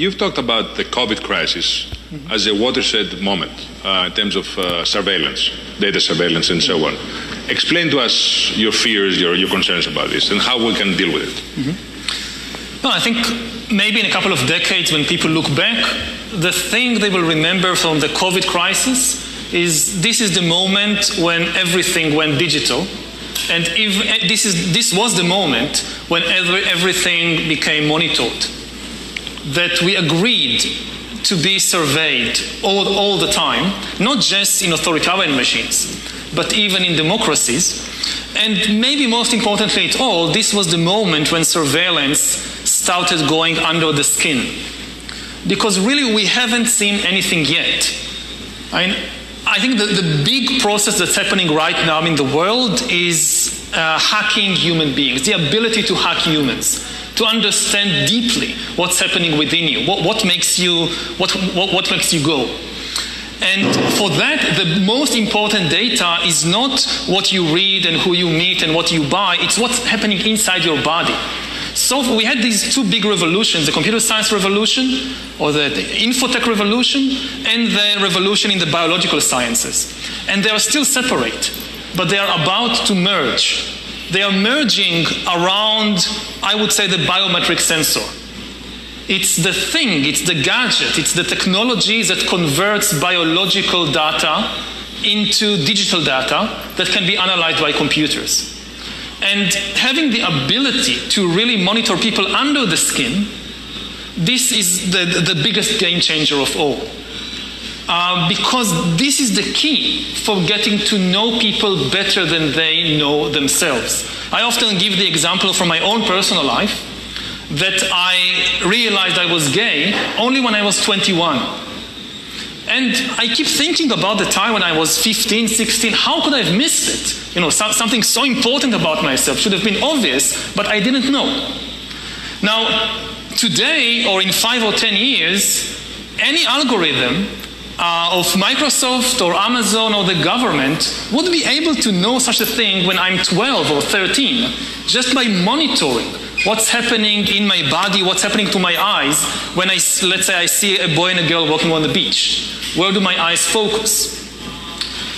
You've talked about the COVID crisis mm-hmm. as a watershed moment uh, in terms of uh, surveillance, data surveillance, and so on. Explain to us your fears, your, your concerns about this, and how we can deal with it. Mm-hmm. Well, I think maybe in a couple of decades, when people look back, the thing they will remember from the COVID crisis is this is the moment when everything went digital. And if, this, is, this was the moment when every, everything became monitored that we agreed to be surveyed all, all the time, not just in authoritarian machines, but even in democracies. And maybe most importantly at all, this was the moment when surveillance started going under the skin. Because really, we haven't seen anything yet. I, mean, I think the, the big process that's happening right now in the world is uh, hacking human beings, the ability to hack humans to understand deeply what's happening within you, what, what makes you, what, what, what makes you go. And for that, the most important data is not what you read and who you meet and what you buy, it's what's happening inside your body. So we had these two big revolutions the computer science revolution, or the, the infotech revolution, and the revolution in the biological sciences. And they are still separate, but they are about to merge they are merging around, I would say, the biometric sensor. It's the thing, it's the gadget, it's the technology that converts biological data into digital data that can be analyzed by computers. And having the ability to really monitor people under the skin, this is the, the biggest game changer of all. Uh, because this is the key for getting to know people better than they know themselves. I often give the example from my own personal life that I realized I was gay only when I was 21. And I keep thinking about the time when I was 15, 16. How could I have missed it? You know, so, something so important about myself should have been obvious, but I didn't know. Now, today or in five or 10 years, any algorithm uh, of Microsoft or Amazon or the government would be able to know such a thing when I'm 12 or 13 just by monitoring what's happening in my body, what's happening to my eyes when I, let's say, I see a boy and a girl walking on the beach. Where do my eyes focus?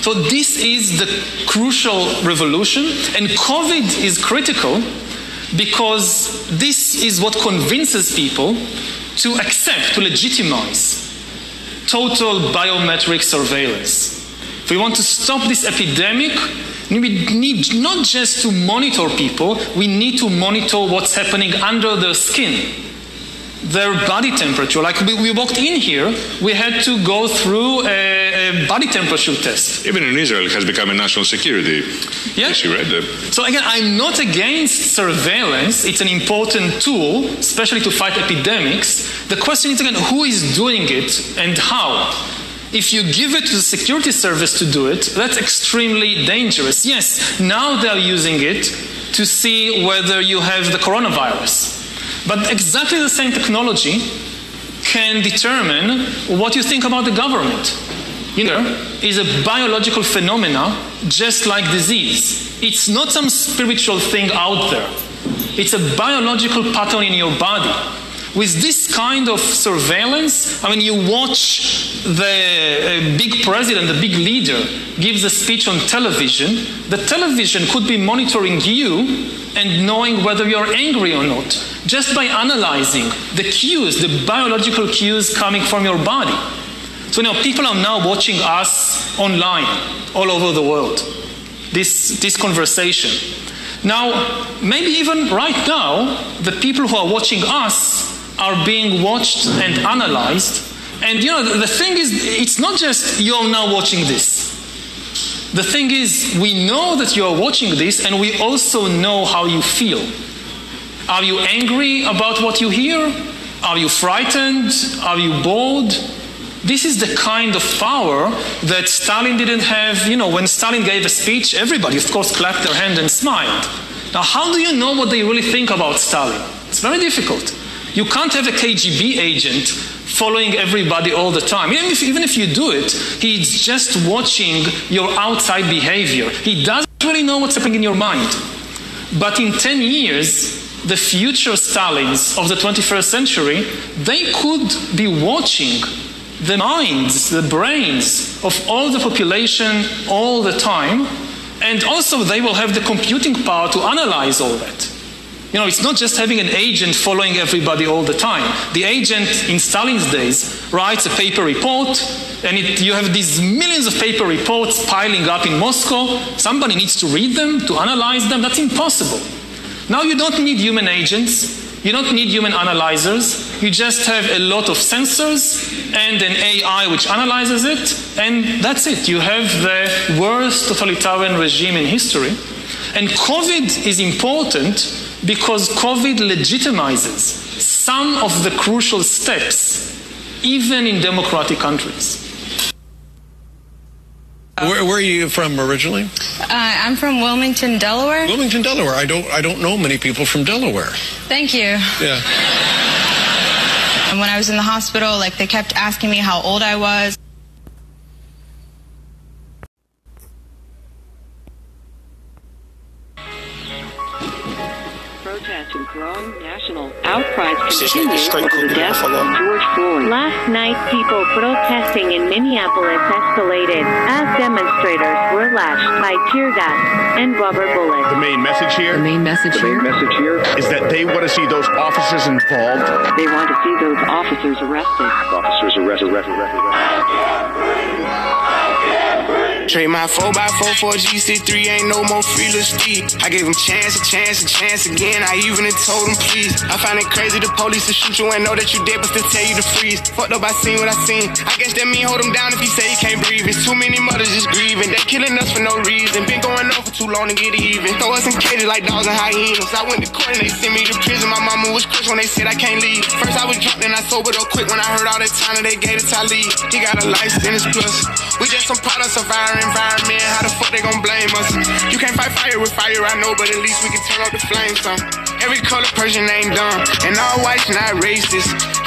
So this is the crucial revolution, and COVID is critical because this is what convinces people to accept, to legitimize total biometric surveillance. If we want to stop this epidemic, we need not just to monitor people, we need to monitor what's happening under their skin their body temperature. Like we, we, walked in here, we had to go through a, a, body temperature test. Even in Israel, it has become a national security yeah. issue, right? The... So again, I'm not against surveillance. It's an important tool, especially to fight epidemics. The question is again, who is doing it and how? If you give it to the security service to do it, that's extremely dangerous. Yes, now they're using it to see whether you have the coronavirus. But exactly the same technology can determine what you think about the government. You know, is a biological phenomena just like disease. It's not some spiritual thing out there. It's a biological pattern in your body. With this kind of surveillance, I mean, you watch the uh, big president, the big leader, gives a speech on television. The television could be monitoring you and knowing whether you're angry or not, just by analyzing the cues, the biological cues coming from your body. So you now people are now watching us online all over the world, this, this conversation. Now, maybe even right now, the people who are watching us are being watched and analyzed. And you know, the, thing is, it's not just you're now watching this. The thing is, we know that you're watching this, and we also know how you feel. Are you angry about what you hear? Are you frightened? Are you bored? This is the kind of power that Stalin didn't have. You know, when Stalin gave a speech, everybody, of course, clapped their hand and smiled. Now, how do you know what they really think about Stalin? It's very difficult. You can't have a KGB agent following everybody all the time. Even if, even if you do it, he's just watching your outside behavior. He doesn't really know what's happening in your mind. But in 10 years, the future Stalins of the 21st century, they could be watching the minds, the brains of all the population all the time, and also they will have the computing power to analyze all that. You know, it's not just having an agent following everybody all the time. The agent in Stalin's days writes a paper report, and it, you have these millions of paper reports piling up in Moscow. Somebody needs to read them, to analyze them. That's impossible. Now you don't need human agents. You don't need human analyzers. You just have a lot of sensors and an AI which analyzes it, and that's it. You have the worst totalitarian regime in history. And COVID is important because COVID legitimizes some of the crucial steps, even in democratic countries. Where, where, are you from originally? Uh, I'm from Wilmington, Delaware. Wilmington, Delaware. I don't I don't know many people from Delaware. Thank you. Yeah. And when I was in the hospital, like they kept asking me how old I was. Growing national outcries continue over the death of George Floyd. Last night, people protesting in Minneapolis escalated as demonstrators were lashed by tear gas and rubber bullets. The main message here. The main message the here. main message here is that they want to see those officers involved. They want to see those officers arrested. Officers arrested. arrested, arrested, arrested. Trade my 4x4 for a G63, ain't no more feelers speed. I gave him chance, a chance, a chance again. I even told him please. I find it crazy the police to shoot you and know that you dead, but still tell you to freeze. Fucked up, I seen what I seen. I guess that mean hold him down if he say he can't breathe. It's too many mothers just grieving. They killing us for no reason. Been going on for too long to get even. Throw us in cages like dogs and hyenas. I went to court and they sent me to prison. My mama was crushed when they said I can't leave. First I was drunk, then I sobered up quick when I heard all that time that they gave to Talib. He got a life sentence plus. We just some products of our environment. How the fuck they gon' blame us? With fire, I know, but at least we can turn off the flames some. Every color person ain't dumb, and all whites not racist.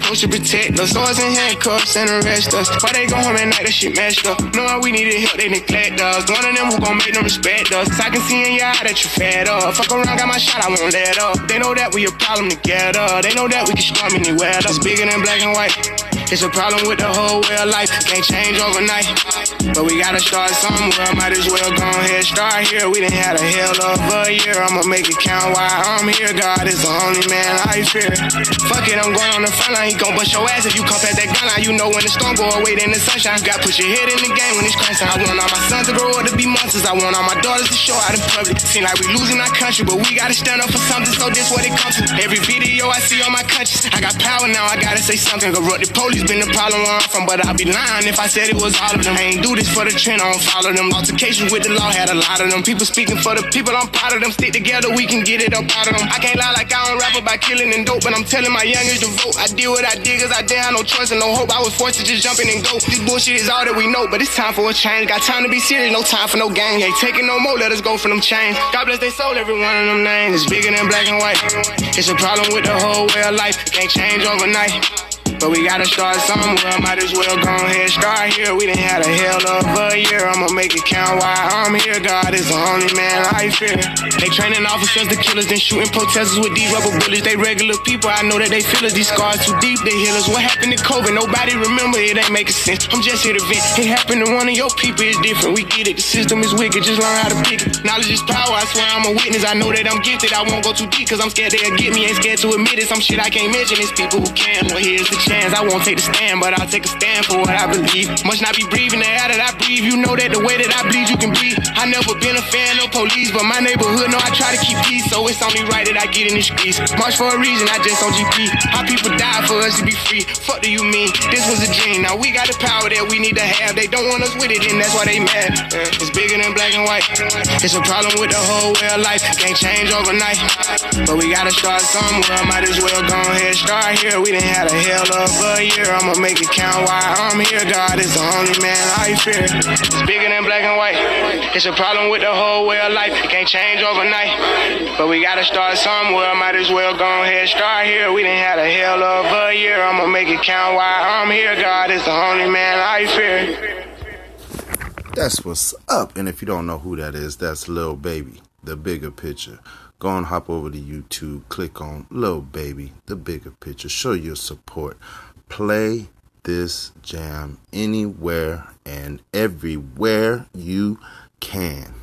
supposed to protect us. Swords and handcuffs and arrest us. Why they go home at night, that shit messed up. Knowing we needed help, they neglect us. One of them who gon' make them respect us. I can see in your eye that you fed up. Fuck around, got my shot, I won't let up. They know that we a problem together. They know that we can storm anywhere. It's bigger than black and white. It's a problem with the whole way of life. Can't change overnight. But we gotta start somewhere. Might as well go ahead, start here. We done had a hell of a year. I'ma make it count while I'm here. God is the only man I fear. Fuck it, I'm going on the front line. He gon' bust your ass if you come past that gun line. You know when the storm go away, then the sunshine. gotta put your head in the game when it's crunch time. I want all my sons to grow up to be monsters. I want all my daughters to show out in public. Seem like we losing our country, but we gotta stand up for something. So this what it comes to. Every video I see on my conscience, I got power now. I gotta say something. Corrupt the police been the problem where I'm from, but I'd be lying if I said it was all of them. I ain't do this for the trend. I don't follow them. Altercations with the law had a lot of them. People speaking for the people. I'm proud of them. Stick together, we can get it up out of them. I can't lie like I don't rap about killing and dope, but I'm telling my youngest to vote. I did what I did cause I didn't have no choice and no hope. I was forced to just jump in and go. This bullshit is all that we know, but it's time for a change. Got time to be serious, no time for no game. Ain't taking no more, let us go for them chains. God bless they soul, every one of them names. It's bigger than black and white. It's a problem with the whole way of life. Can't change overnight. But we gotta start somewhere, might as well go ahead, start here. We done had a hell of a year, I'ma make it count why I'm here. God is the only man I fear. They training officers, the killers, then shooting protesters with these rubber bullets. They regular people, I know that they feel us. These scars too deep, they heal us. What happened to COVID? Nobody remember, it ain't making sense. I'm just here to vent. It happened to one of your people, it's different. We get it, the system is wicked, just learn how to pick it. Knowledge is power, I swear I'm a witness. I know that I'm gifted, I won't go too deep, cause I'm scared they'll get me. Ain't scared to admit it. Some shit I can't mention, it's people who can. Well, here's the chance. I won't take the stand, but I'll take a stand for what I believe. Must not be breathing the air that I breathe. You know that the way that I bleed, you can breathe. I never been a fan of police, but my neighborhood know I try to keep peace, so it's only right that I get in the streets. March for a reason, I just on GP. How people die for us to be free. Fuck do you mean? This was a dream. Now we got the power that we need to have. They don't want us with it, and that's why they mad. It's bigger than black and white. It's a problem with the whole way of life. Can't change overnight. But we gotta start somewhere. Might as well go ahead, start here. We didn't have a hell of a year. I'ma make it count why I'm here. God is the only man I fear. It's bigger than black and white. It's a problem with the whole way of life. It can't change overnight. But we gotta start somewhere. Might as well go ahead, start here. We done had a hell of a year. I'ma make it count why I'm here. God is the only man I fear. That's what's up. And if you don't know who that is, that's Lil Baby, the bigger picture. Go and hop over to YouTube, click on Lil Baby, the bigger picture. Show your support. Play this jam anywhere and everywhere you can.